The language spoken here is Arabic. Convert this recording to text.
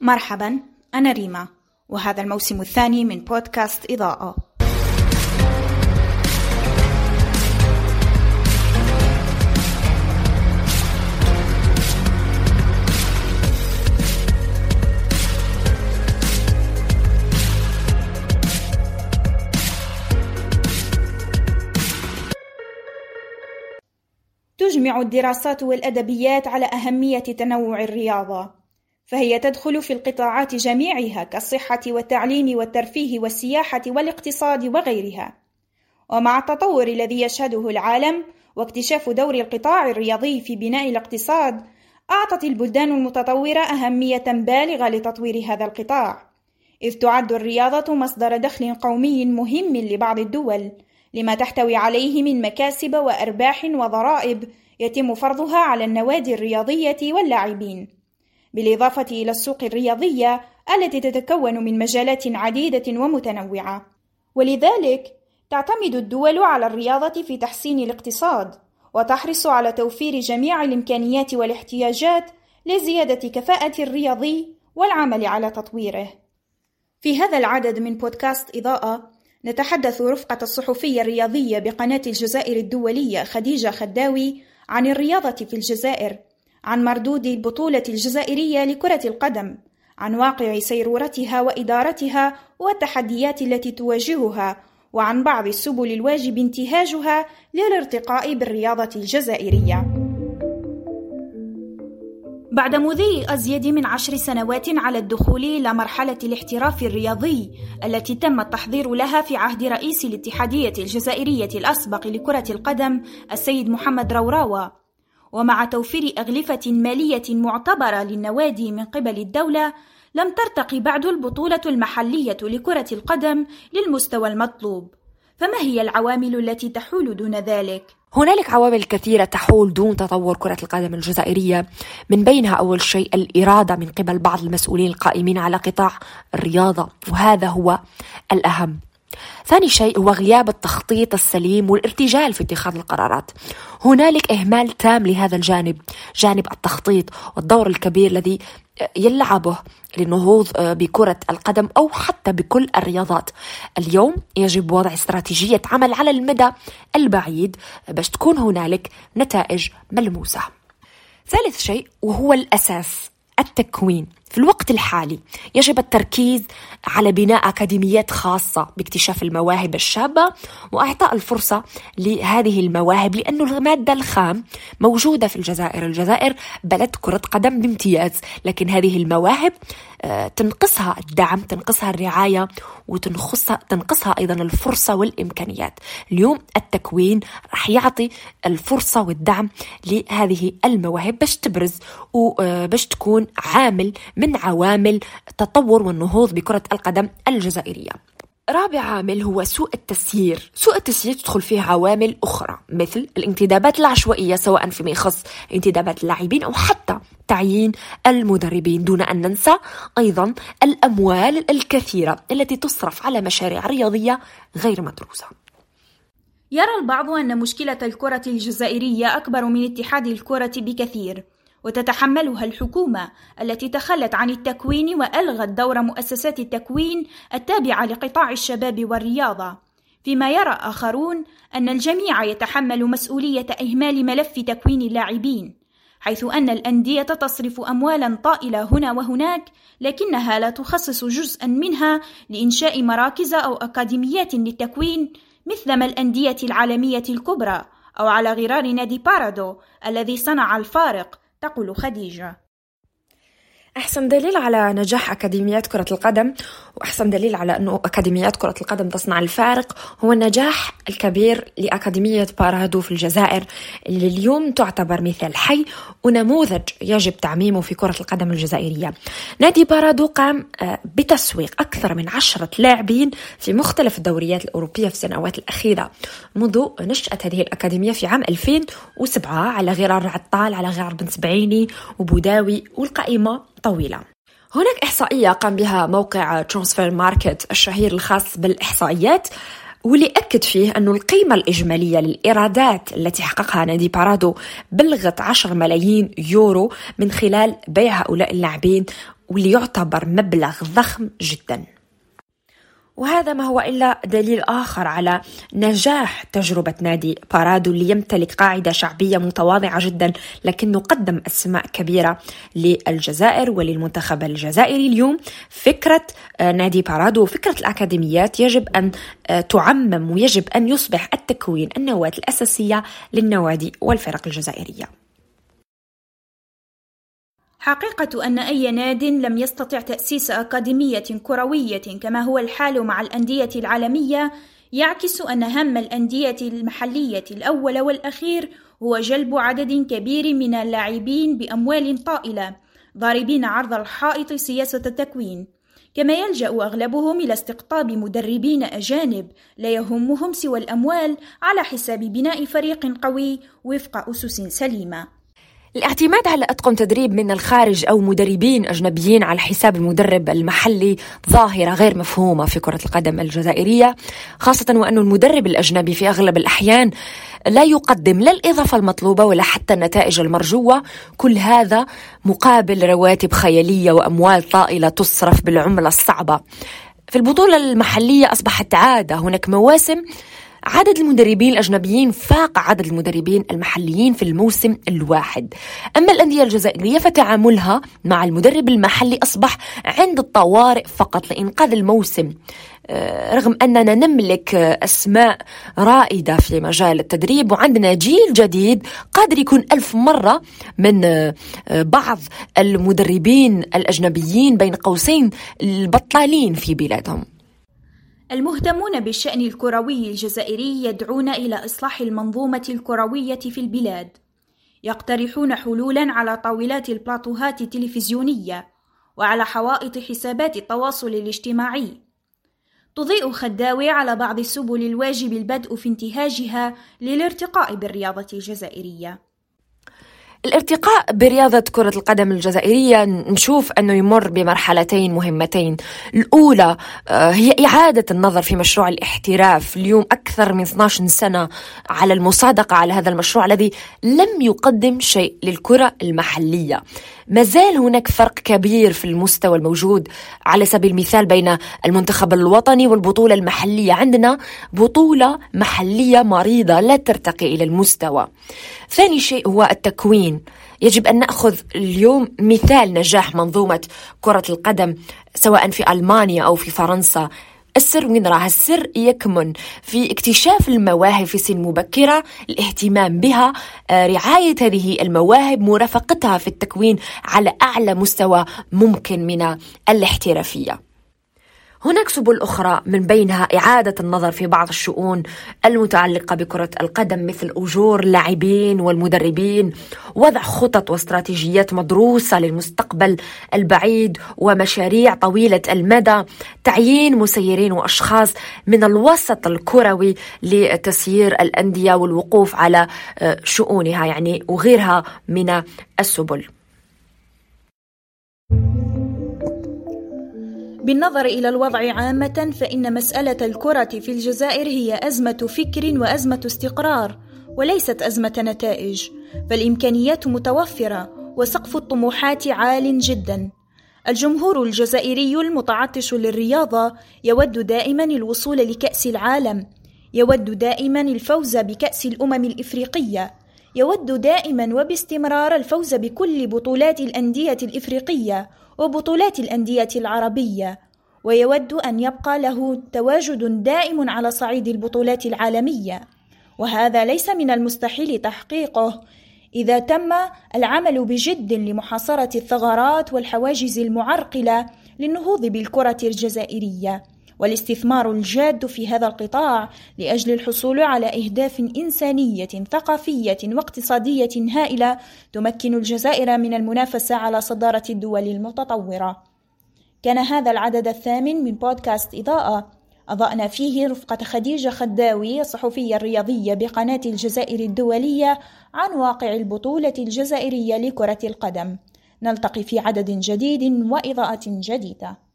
مرحبا أنا ريما وهذا الموسم الثاني من بودكاست إضاءة. تجمع الدراسات والأدبيات على أهمية تنوع الرياضة. فهي تدخل في القطاعات جميعها كالصحة والتعليم والترفيه والسياحة والاقتصاد وغيرها. ومع التطور الذي يشهده العالم واكتشاف دور القطاع الرياضي في بناء الاقتصاد، أعطت البلدان المتطورة أهمية بالغة لتطوير هذا القطاع، إذ تعد الرياضة مصدر دخل قومي مهم لبعض الدول، لما تحتوي عليه من مكاسب وأرباح وضرائب يتم فرضها على النوادي الرياضية واللاعبين. بالإضافة إلى السوق الرياضية التي تتكون من مجالات عديدة ومتنوعة، ولذلك تعتمد الدول على الرياضة في تحسين الاقتصاد، وتحرص على توفير جميع الإمكانيات والاحتياجات لزيادة كفاءة الرياضي والعمل على تطويره. في هذا العدد من بودكاست إضاءة نتحدث رفقة الصحفية الرياضية بقناة الجزائر الدولية خديجة خداوي عن الرياضة في الجزائر عن مردود البطولة الجزائرية لكرة القدم عن واقع سيرورتها وإدارتها والتحديات التي تواجهها وعن بعض السبل الواجب انتهاجها للارتقاء بالرياضة الجزائرية. بعد مضي أزيد من عشر سنوات على الدخول إلى مرحلة الاحتراف الرياضي التي تم التحضير لها في عهد رئيس الاتحادية الجزائرية الأسبق لكرة القدم السيد محمد روراوة ومع توفير أغلفة مالية معتبرة للنوادي من قبل الدولة لم ترتقي بعد البطولة المحلية لكرة القدم للمستوى المطلوب. فما هي العوامل التي تحول دون ذلك؟ هنالك عوامل كثيرة تحول دون تطور كرة القدم الجزائرية. من بينها أول شيء الإرادة من قبل بعض المسؤولين القائمين على قطاع الرياضة وهذا هو الأهم. ثاني شيء هو غياب التخطيط السليم والارتجال في اتخاذ القرارات. هنالك إهمال تام لهذا الجانب جانب التخطيط والدور الكبير الذي يلعبه للنهوض بكرة القدم أو حتى بكل الرياضات. اليوم يجب وضع استراتيجية عمل على المدى البعيد باش تكون هنالك نتائج ملموسة. ثالث شيء وهو الأساس التكوين. في الوقت الحالي يجب التركيز على بناء أكاديميات خاصة باكتشاف المواهب الشابة وإعطاء الفرصة لهذه المواهب لأن المادة الخام موجودة في الجزائر. الجزائر بلد كرة قدم بامتياز لكن هذه المواهب آه، تنقصها الدعم تنقصها الرعاية وتنقصها تنقصها أيضا الفرصة والإمكانيات. اليوم التكوين راح يعطي الفرصة والدعم لهذه المواهب باش تبرز وباش آه، تكون عامل من عوامل التطور والنهوض بكرة القدم الجزائرية. رابع عامل هو سوء التسيير. سوء التسيير تدخل فيه عوامل أخرى مثل الانتدابات العشوائية سواء فيما يخص انتدابات اللاعبين أو حتى تعيين المدربين. دون أن ننسى أيضا الأموال الكثيرة التي تصرف على مشاريع رياضية غير مدروسة. يرى البعض أن مشكلة الكرة الجزائرية أكبر من اتحاد الكرة بكثير. وتتحملها الحكومة التي تخلت عن التكوين وألغت دور مؤسسات التكوين التابعة لقطاع الشباب والرياضة، فيما يرى آخرون أن الجميع يتحمل مسؤولية إهمال ملف تكوين اللاعبين، حيث أن الأندية تصرف أموالا طائلة هنا وهناك، لكنها لا تخصص جزءا منها لإنشاء مراكز أو أكاديميات للتكوين مثلما الأندية العالمية الكبرى، أو على غرار نادي بارادو الذي صنع الفارق تقول خديجة. أحسن دليل على نجاح أكاديميات كرة القدم وأحسن دليل على أنه أكاديميات كرة القدم تصنع الفارق هو النجاح الكبير لأكاديمية بارادو في الجزائر اللي اليوم تعتبر مثال حي ونموذج يجب تعميمه في كرة القدم الجزائرية. نادي بارادو قام آه، بتسويق أكثر من عشرة لاعبين في مختلف الدوريات الأوروبية في السنوات الأخيرة منذ نشأة هذه الأكاديمية في عام 2007 على غرار عطال على غرار بن سبعيني وبوداوي والقائمة طويلة. هناك إحصائية قام بها موقع Transfermarkt الشهير الخاص بالإحصائيات واللي أكد فيه أن القيمة الإجمالية للإيرادات التي حققها نادي بارادو بلغت 10 ملايين يورو من خلال بيع هؤلاء اللاعبين واللي يعتبر مبلغ ضخم جداً. وهذا ما هو إلا دليل آخر على نجاح تجربة نادي بارادو اللي يمتلك قاعدة شعبية متواضعة جدا لكنه قدم أسماء كبيرة للجزائر وللمنتخب الجزائري اليوم. فكرة آه، نادي بارادو وفكرة الأكاديميات يجب أن آه، تعمم ويجب أن يصبح التكوين النواة الأساسية للنوادي والفرق الجزائرية. حقيقة أن أي ناد لم يستطع تأسيس أكاديمية كروية كما هو الحال مع الأندية العالمية يعكس أن هم الأندية المحلية الأول والأخير هو جلب عدد كبير من اللاعبين بأموال طائلة ضاربين عرض الحائط سياسة التكوين. كما يلجأ أغلبهم إلى استقطاب مدربين أجانب لا يهمهم سوى الأموال على حساب بناء فريق قوي وفق أسس سليمة. الاعتماد على أطقم تدريب من الخارج أو مدربين أجنبيين على حساب المدرب المحلي ظاهرة غير مفهومة في كرة القدم الجزائرية خاصة وأن المدرب الأجنبي في أغلب الأحيان لا يقدم لا الإضافة المطلوبة ولا حتى النتائج المرجوة. كل هذا مقابل رواتب خيالية وأموال طائلة تصرف بالعملة الصعبة. في البطولة المحلية أصبحت عادة هناك مواسم عدد المدربين الأجنبيين فاق عدد المدربين المحليين في الموسم الواحد. أما الأندية الجزائرية فتعاملها مع المدرب المحلي أصبح عند الطوارئ فقط لإنقاذ الموسم. آه، رغم أننا نملك أسماء رائدة في مجال التدريب وعندنا جيل جديد قادر يكون ألف مرة من آه، بعض المدربين الأجنبيين بين قوسين البطالين في بلادهم. المهتمون بالشأن الكروي الجزائري يدعون إلى إصلاح المنظومة الكروية في البلاد. يقترحون حلولا على طاولات البلاطوهات التلفزيونية وعلى حوائط حسابات التواصل الاجتماعي. تضيء خداوي على بعض السبل الواجب البدء في انتهاجها للارتقاء بالرياضة الجزائرية. الارتقاء برياضة كرة القدم الجزائرية نشوف أنه يمر بمرحلتين مهمتين. الأولى آه، هي إعادة النظر في مشروع الاحتراف. اليوم أكثر من 12 سنة على المصادقة على هذا المشروع الذي لم يقدم شيء للكرة المحلية. ما زال هناك فرق كبير في المستوى الموجود على سبيل المثال بين المنتخب الوطني والبطولة المحلية. عندنا بطولة محلية مريضة لا ترتقي إلى المستوى. ثاني شيء هو التكوين. يجب أن نأخذ اليوم مثال نجاح منظومة كرة القدم سواء في ألمانيا أو في فرنسا. السر وين راه السر يكمن في اكتشاف المواهب في سن مبكرة الاهتمام بها آه، رعاية هذه المواهب مرافقتها في التكوين على أعلى مستوى ممكن من الاحترافية. هناك سبل أخرى من بينها إعادة النظر في بعض الشؤون المتعلقة بكرة القدم مثل أجور اللاعبين والمدربين وضع خطط واستراتيجيات مدروسة للمستقبل البعيد ومشاريع طويلة المدى تعيين مسيرين وأشخاص من الوسط الكروي لتسيير الأندية والوقوف على آه، شؤونها يعني وغيرها من السبل. بالنظر إلى الوضع عامة فإن مسألة الكرة في الجزائر هي أزمة فكر وأزمة استقرار وليست أزمة نتائج فالإمكانيات متوفرة وسقف الطموحات عال جدا. الجمهور الجزائري المتعطش للرياضة يود دائما الوصول لكأس العالم يود دائما الفوز بكأس الأمم الإفريقية. يود دائما وباستمرار الفوز بكل بطولات الأندية الإفريقية وبطولات الأندية العربية ويود أن يبقى له تواجد دائم على صعيد البطولات العالمية. وهذا ليس من المستحيل تحقيقه إذا تم العمل بجد لمحاصرة الثغرات والحواجز المعرقلة للنهوض بالكرة الجزائرية. والاستثمار الجاد في هذا القطاع لأجل الحصول على أهداف إنسانية ثقافية واقتصادية هائلة تمكن الجزائر من المنافسة على صدارة الدول المتطورة. كان هذا العدد الثامن من بودكاست إضاءة. أضأنا فيه رفقة خديجة خداوي الصحفية الرياضية بقناة الجزائر الدولية عن واقع البطولة الجزائرية لكرة القدم. نلتقي في عدد جديد وإضاءة جديدة.